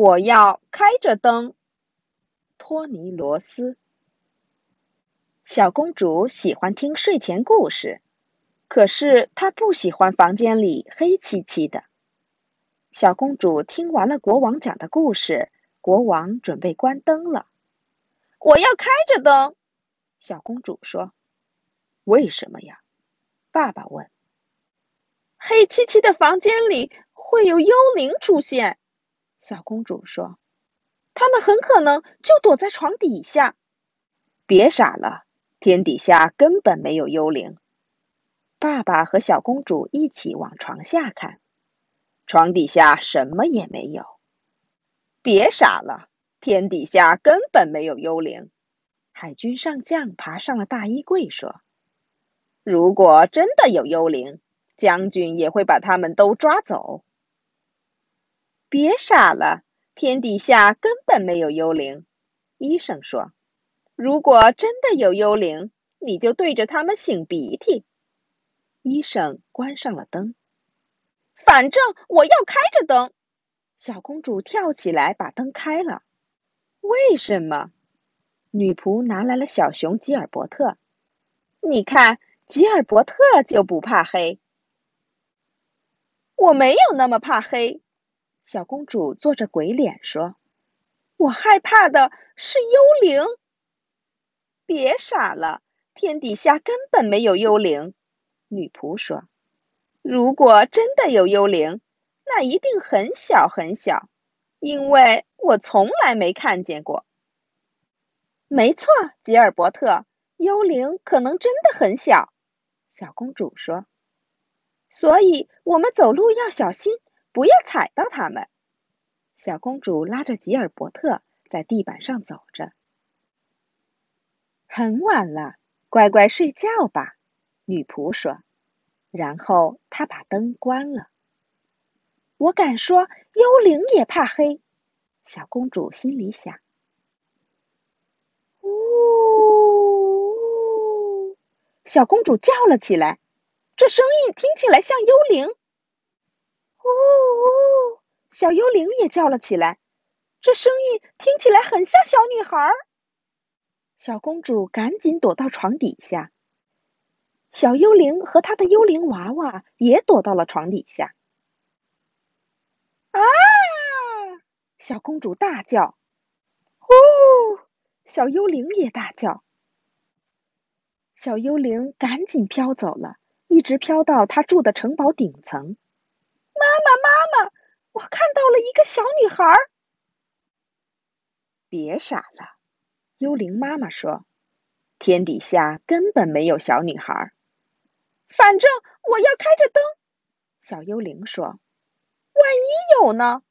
我要开着灯。托尼罗斯。小公主喜欢听睡前故事，可是她不喜欢房间里黑漆漆的。小公主听完了国王讲的故事，国王准备关灯了。我要开着灯。小公主说：“为什么呀？”爸爸问。“黑漆漆的房间里会有幽灵出现。”小公主说：“他们很可能就躲在床底下。”别傻了，天底下根本没有幽灵。爸爸和小公主一起往床下看，床底下什么也没有。别傻了，天底下根本没有幽灵。海军上将爬上了大衣柜，说：“如果真的有幽灵，将军也会把他们都抓走。”别傻了，天底下根本没有幽灵。医生说：“如果真的有幽灵，你就对着他们擤鼻涕。”医生关上了灯。反正我要开着灯。小公主跳起来把灯开了。为什么？女仆拿来了小熊吉尔伯特，你看，吉尔伯特就不怕黑。我没有那么怕黑。小公主做着鬼脸说：“我害怕的是幽灵。”别傻了，天底下根本没有幽灵。女仆说：“如果真的有幽灵，那一定很小很小，因为我从来没看见过。”没错，吉尔伯特，幽灵可能真的很小。小公主说：“所以我们走路要小心，不要踩到它们。”小公主拉着吉尔伯特在地板上走着。很晚了，乖乖睡觉吧，女仆说。然后她把灯关了。我敢说，幽灵也怕黑。小公主心里想。呜小公主叫了起来，这声音听起来像幽灵。小幽灵也叫了起来，这声音听起来很像小女孩。小公主赶紧躲到床底下，小幽灵和她的幽灵娃娃也躲到了床底下。啊！小公主大叫。呼！小幽灵也大叫。小幽灵赶紧飘走了，一直飘到他住的城堡顶层。妈妈，妈妈，一个小女孩。别傻了，幽灵妈妈说：“天底下根本没有小女孩。”反正我要开着灯。小幽灵说：“万一有呢？”